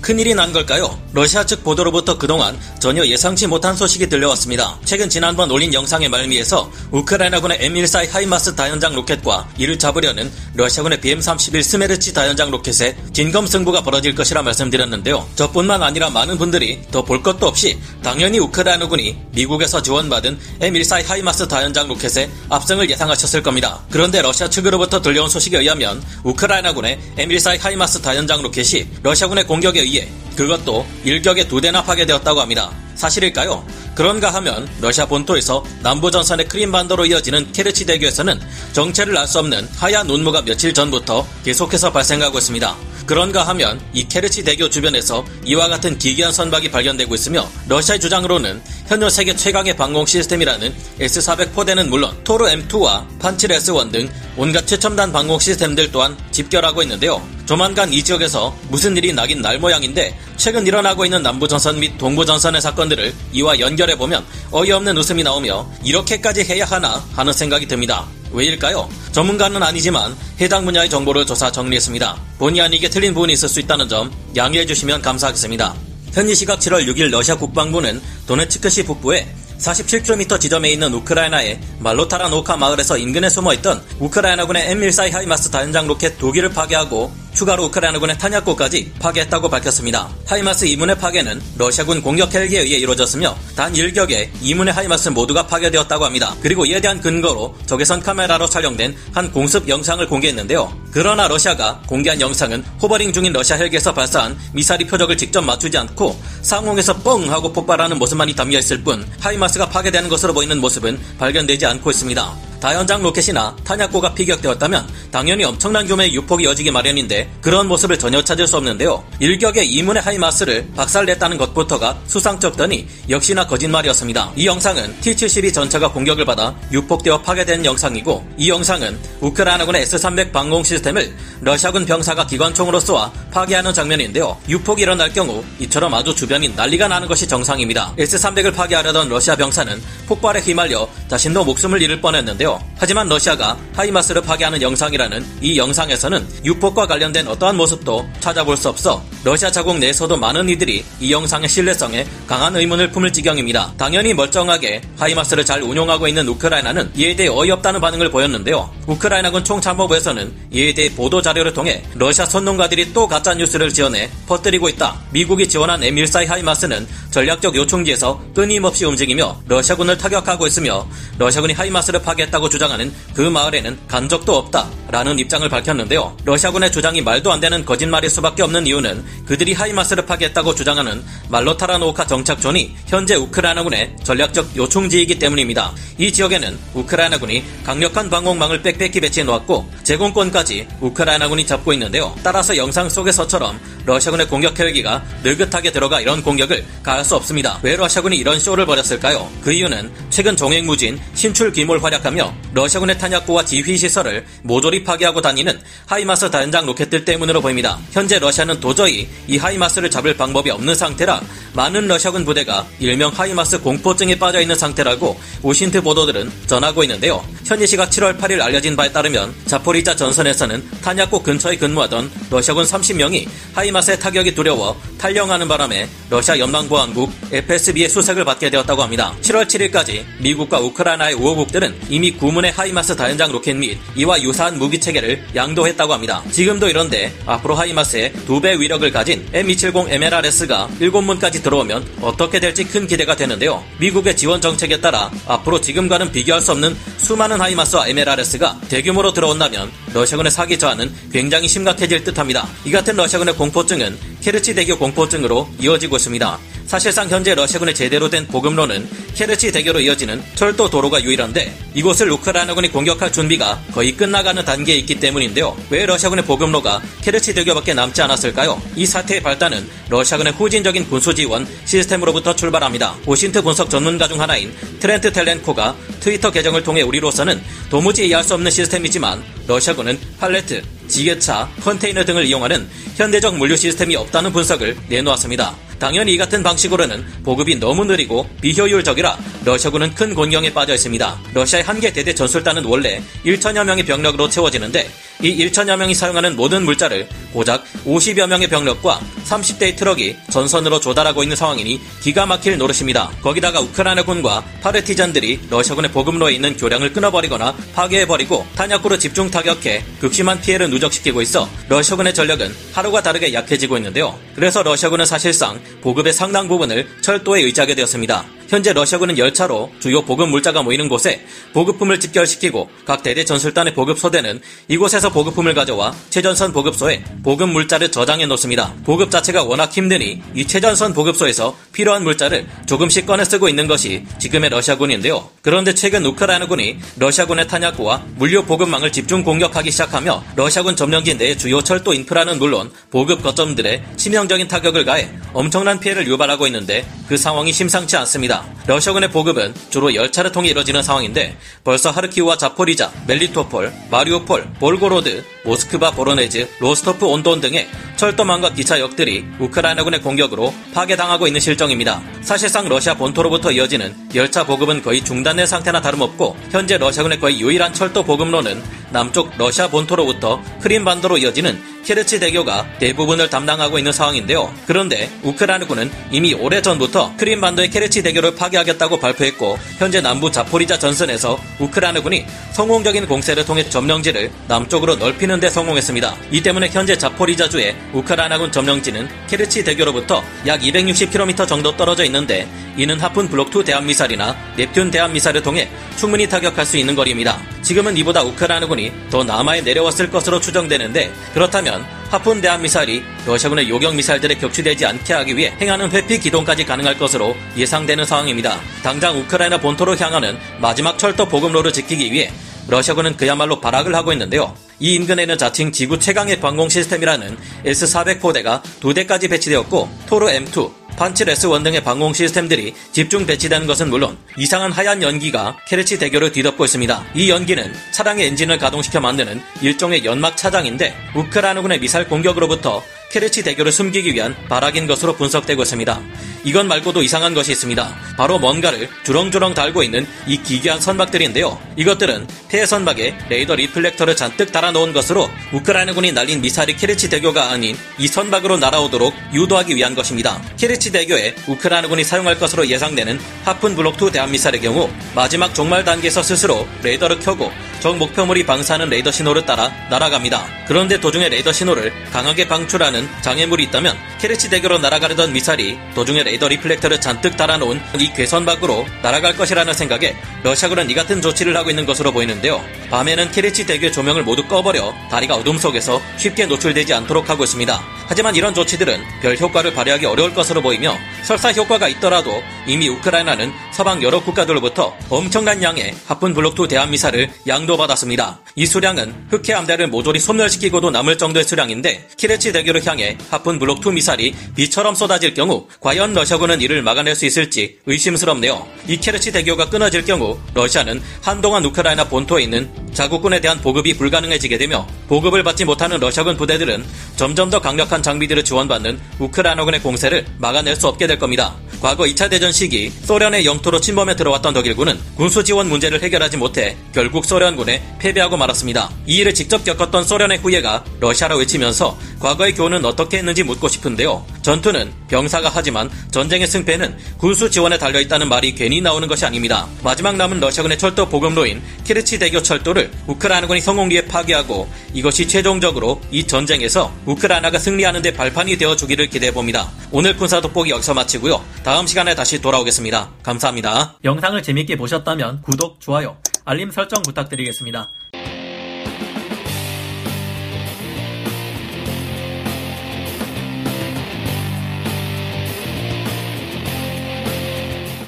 큰일이 난 걸까요? 러시아 측 보도로부터 그동안 전혀 예상치 못한 소식이 들려왔습니다. 최근 지난번 올린 영상의 말미에서 우크라이나군의 M142 하이마스 다연장 로켓과 이를 잡으려는 러시아군의 BM-31 스메르치 다연장 로켓의 진검 승부가 벌어질 것이라 말씀드렸는데요. 저뿐만 아니라 많은 분들이 더 볼 것도 없이 당연히 우크라이나군이 미국에서 지원받은 M142 하이마스 다연장 로켓의 압승을 예상하셨을 겁니다. 그런데 러시아 측으로부터 들려온 소식에 의하면 우크라이나군의 M142 하이마스 다연장 로켓이 러시아군의 공격에 의해 그것도 일격에 두 대나 파괴되었다고 합니다. 사실일까요? 그런가 하면 러시아 본토에서 남부전선의 크림반도로 이어지는 케르치 대교에서는 정체를 알 수 없는 하얀 눈무가 며칠 전부터 계속해서 발생하고 있습니다. 그런가 하면 이 케르치 대교 주변에서 이와 같은 기괴한 선박이 발견되고 있으며 러시아의 주장으로는 현존 세계 최강의 방공 시스템이라는 S400 포대는 물론 토르 M2와 판칠 S1 등 온갖 최첨단 방공 시스템들 또한 집결하고 있는데요. 조만간 이 지역에서 무슨 일이 나긴 날 모양인데 최근 일어나고 있는 남부전선 및 동부전선의 사건들을 이와 연결해보면 어이없는 웃음이 나오며 이렇게까지 해야 하나 하는 생각이 듭니다. 왜일까요? 전문가는 아니지만 해당 분야의 정보를 조사 정리했습니다. 본의 아니게 틀린 부분이 있을 수 있다는 점 양해해 주시면 감사하겠습니다. 현지 시각 7월 6일 러시아 국방부는 도네츠크시 북부에 47km 지점에 있는 우크라이나의 말로타라노카 마을에서 인근에 숨어있던 우크라이나군의 M142 하이마스 다연장 로켓 두 기를 파괴하고 추가로 우크라이나군의 탄약고까지 파괴했다고 밝혔습니다. 하이마스 2문의 파괴는 러시아군 공격 헬기에 의해 이루어졌으며 단 1격에 2문의 하이마스 모두가 파괴되었다고 합니다. 그리고 이에 대한 근거로 적외선 카메라로 촬영된 한 공습 영상을 공개했는데요. 그러나 러시아가 공개한 영상은 호버링 중인 러시아 헬기에서 발사한 미사일이 표적을 직접 맞추지 않고 상공에서 뻥 하고 폭발하는 모습만이 담겨 있을 뿐 하이마스가 파괴되는 것으로 보이는 모습은 발견되지 않고 있습니다. 다연장 로켓이나 탄약고가 피격되었다면 당연히 엄청난 규모의 유폭이 이어지기 마련인데 그런 모습을 전혀 찾을 수 없는데요. 일격에 이문의 하이마스를 박살냈다는 것부터가 수상쩍더니 역시나 거짓말이었습니다. 이 영상은 T-72 전차가 공격을 받아 유폭되어 파괴된 영상이고 이 영상은 우크라이나군의 S-300 방공 시스템을 러시아군 병사가 기관총으로 쏘아 파괴하는 장면인데요. 유폭이 일어날 경우 이처럼 아주 주변이 난리가 나는 것이 정상입니다. S-300을 파괴하려던 러시아 병사는 폭발에 휘말려 자신도 목숨을 잃을 뻔했는데요. 하지만 러시아가 하이마스를 파괴하는 영상이라는 이 영상에서는 유폭과 관련된 어떠한 모습도 찾아볼 수 없어 러시아 자국 내에서도 많은 이들이 이 영상의 신뢰성에 강한 의문을 품을 지경입니다. 당연히 멀쩡하게 하이마스를 잘 운용하고 있는 우크라이나는 이에 대해 어이없다는 반응을 보였는데요. 우크라이나군 총참모부에서는 이에 대해 보도 자료를 통해 러시아 선동가들이 또 가짜 뉴스를 지어내 퍼뜨리고 있다. 미국이 지원한 M142 하이마스는 전략적 요충지에서 끊임없이 움직이며 러시아군을 타격하고 있으며 러시아군이 하이마스를 파괴했다 고 주장하는 그 마을에는 간 적도 없다. 라는 입장을 밝혔는데요. 러시아군의 주장이 말도 안 되는 거짓말일 수밖에 없는 이유는 그들이 하이마스를 파괴했다고 주장하는 말로타라노카 정착존이 현재 우크라이나군의 전략적 요충지이기 때문입니다. 이 지역에는 우크라이나군이 강력한 방공망을 빽빽히 배치해 놓았고 제공권까지 우크라이나군이 잡고 있는데요. 따라서 영상 속에서처럼 러시아군의 공격 헬기가 느긋하게 들어가 이런 공격을 가할 수 없습니다. 왜 러시아군이 이런 쇼를 벌였을까요? 그 이유는 최근 종횡무진 신출 기몰 활약하며 러시아군의 탄약고와 지휘 시설을 모조리 파괴하고 다니는 하이마스 다연장 로켓들 때문으로 보입니다. 현재 러시아는 도저히 이 하이마스를 잡을 방법이 없는 상태라 많은 러시아군 부대가 일명 하이마스 공포증에 빠져 있는 상태라고 OSINT 보도들은 전하고 있는데요. 현지 시각 7월 8일 알려진 바에 따르면 자포리자 전선에서는 탄약고 근처에 근무하던 러시아군 30명이 하이마스의 타격이 두려워 탈영하는 바람에 러시아 연방보안국 FSB의 수색을 받게 되었다고 합니다. 7월 7일까지 미국과 우크라이나의 우호국들은 이미 구문의 하이마스 다연장 로켓 및 이와 유사한 무기 체계를 양도했다고 합니다. 지금도 이런데 앞으로 하이마스의 두 배 위력을 가진 M270 MLRS가 7문까지 들어오면 어떻게 될지 큰 기대가 되는데요. 미국의 지원 정책에 따라 앞으로 지금과는 비교할 수 없는 수많은 하이마스와 MLRS가 대규모로 들어온다면 러시아군의 사기 저하는 굉장히 심각해질 듯합니다. 이 같은 러시아군의 공포증은 케르치 대교 공포증으로 이어지고 있습니다. 사실상 현재 러시아군의 제대로 된 보급로는 케르치 대교로 이어지는 철도 도로가 유일한데 이곳을 우크라이나군이 공격할 준비가 거의 끝나가는 단계에 있기 때문인데요. 왜 러시아군의 보급로가 케르치 대교밖에 남지 않았을까요? 이 사태의 발단은 러시아군의 후진적인 군수 지원 시스템으로부터 출발합니다. 오신트 분석 전문가 중 하나인 트렌트 텔렌코가 트위터 계정을 통해 우리로서는 도무지 이해할 수 없는 시스템이지만 러시아군은 팔레트, 지게차, 컨테이너 등을 이용하는 현대적 물류 시스템이 없다는 분석을 내놓았습니다. 당연히 이 같은 방식으로는 보급이 너무 느리고 비효율적이라 러시아군은 큰 곤경에 빠져 있습니다. 러시아의 한 개 대대 전술단은 원래 1천여 명의 병력으로 채워지는데 이 1천여 명이 사용하는 모든 물자를 고작 50여 명의 병력과 30대의 트럭이 전선으로 조달하고 있는 상황이니 기가 막힐 노릇입니다. 거기다가 우크라이나군과 파르티잔들이 러시아군의 보급로에 있는 교량을 끊어버리거나 파괴해버리고 탄약고를 집중 타격해 극심한 피해를 누적시키고 있어 러시아군의 전력은 하루가 다르게 약해지고 있는데요. 그래서 러시아군은 사실상 보급의 상당 부분을 철도에 의지하게 되었습니다. 현재 러시아군은 열차로 주요 보급 물자가 모이는 곳에 보급품을 집결시키고 각 대대 전술단의 보급소대는 이곳에서 보급품을 가져와 최전선 보급소에 보급 물자를 저장해 놓습니다. 보급 자체가 워낙 힘드니 이 최전선 보급소에서 필요한 물자를 조금씩 꺼내 쓰고 있는 것이 지금의 러시아군인데요. 그런데 최근 우크라이나군이 러시아군의 탄약구와 물류 보급망을 집중 공격하기 시작하며 러시아군 점령지 내 주요 철도 인프라는 물론 보급 거점들에 치명적인 타격을 가해 엄청난 피해를 유발하고 있는데 그 상황이 심상치 않습니다. 러시아군의 보급은 주로 열차를 통해 이뤄지는 상황인데 벌써 하르키우와 자포리자, 멜리토폴, 마리우폴, 벨고로드, 모스크바 보로네즈, 로스토프 온돈 등의 철도망과 기차 역들이 우크라이나군의 공격으로 파괴당하고 있는 실정입니다. 사실상 러시아 본토로부터 이어지는 열차 보급은 거의 중단된 상태나 다름없고 현재 러시아군의 거의 유일한 철도 보급로는 남쪽 러시아 본토로부터 크림반도로 이어지는 케르치 대교가 대부분을 담당하고 있는 상황인데요. 그런데 우크라이나군은 이미 오래전부터 크림반도의 케르치 대교를 파괴하겠다고 발표했고 현재 남부 자포리자 전선에서 우크라이나군이 성공적인 공세를 통해 점령지를 남쪽으로 넓히는 데 성공했습니다. 이 때문에 현재 자포리자주의 우크라이나군 점령지는 케르치 대교로부터 약 260km 정도 떨어져 있는데 이는 하푼 블록2 대함미사일이나 넵튠 대함미사일을 통해 충분히 타격할 수 있는 거리입니다. 지금은 이보다 우크라이나군이 더 남하에 내려왔을 것으로 추정되는데 그렇다면 하푼 대함미사일이 러시아군의 요격 미사일들에 격추되지 않게 하기 위해 행하는 회피 기동까지 가능할 것으로 예상되는 상황입니다. 당장 우크라이나 본토로 향하는 마지막 철도 보급로를 지키기 위해 러시아군은 그야말로 발악을 하고 있는데요. 이 인근에는 자칭 지구 최강의 방공 시스템이라는 S-400 포대가 두 대까지 배치되었고 토르 M2, 판치르 S1 등의 방공 시스템들이 집중 배치되는 것은 물론 이상한 하얀 연기가 케르치 대교를 뒤덮고 있습니다. 이 연기는 차량의 엔진을 가동시켜 만드는 일종의 연막 차장인데 우크라이나군의 미사일 공격으로부터 케르치 대교를 숨기기 위한 발악인 것으로 분석되고 있습니다. 이건 말고도 이상한 것이 있습니다. 바로 뭔가를 주렁주렁 달고 있는 이 기괴한 선박들인데요. 이것들은 폐 선박에 레이더 reflector를 잔뜩 달아놓은 것으로 우크라이나군이 날린 미사일이 케르치 대교가 아닌 이 선박으로 날아오도록 유도하기 위한 것입니다. 케르치 대교에 우크라이나군이 사용할 것으로 예상되는 하푼 블록2 대함미사일의 경우 마지막 종말 단계에서 스스로 레이더를 켜고 적 목표물이 방사하는 레이더 신호를 따라 날아갑니다. 그런데 도중에 레이더 신호를 강하게 방출하는 장애물이 있다면 케르치 대교로 날아가려던 미사일이 도중에 레이더 reflector를 잔뜩 달아놓은 이 괴선박으로 날아갈 것이라는 생각에 러시아군은 이 같은 조치를 하고 있는 것으로 보이는데요. 밤에는 케르치 대교의 조명을 모두 꺼버려 다리가 어둠 속에서 쉽게 노출되지 않도록 하고 있습니다. 하지만 이런 조치들은 별 효과를 발휘하기 어려울 것으로 보이며 설사 효과가 있더라도 이미 우크라이나는 서방 여러 국가들로부터 엄청난 양의 하푼 블록2 대함미사를 양도받았습니다. 이 수량은 흑해 함대를 모조리 소멸시키고도 남을 정도의 수량인데 키레치 대교를 향해 하푼 블록2 미사일이 비처럼 쏟아질 경우 과연 러시아 군은 이를 막아낼 수 있을지 의심스럽네요. 이 키레치 대교가 끊어질 경우 러시아는 한동안 우크라이나 본토에 있는 자국군에 대한 보급이 불가능해지게 되며 보급을 받지 못하는 러시아군 부대들은 점점 더 강력한 장비들을 지원받는 우크라이나군의 공세를 막아낼 수 없게 될 겁니다. 과거 2차 대전 시기 소련의 영토로 침범해 들어왔던 독일군은 군수 지원 문제를 해결하지 못해 결국 소련군에 패배하고 말았습니다. 이 일을 직접 겪었던 소련의 후예가 러시아라 외치면서 과거의 교훈은 어떻게 했는지 묻고 싶은데요. 전투는 병사가 하지만 전쟁의 승패는 군수 지원에 달려 있다는 말이 괜히 나오는 것이 아닙니다. 마지막 남은 러시아군의 철도 보급로인 키르치 대교 철도를 우크라이나군이 성공리에 파괴하고 이것이 최종적으로 이 전쟁에서 우크라이나가 승리하는 데 발판이 되어 주기를 기대해 봅니다. 오늘 군사 돋보기 여기서 마치고요. 다음 시간에 다시 돌아오겠습니다. 감사합니다. 영상을 재밌게 보셨다면 구독, 좋아요, 알림 설정 부탁드리겠습니다.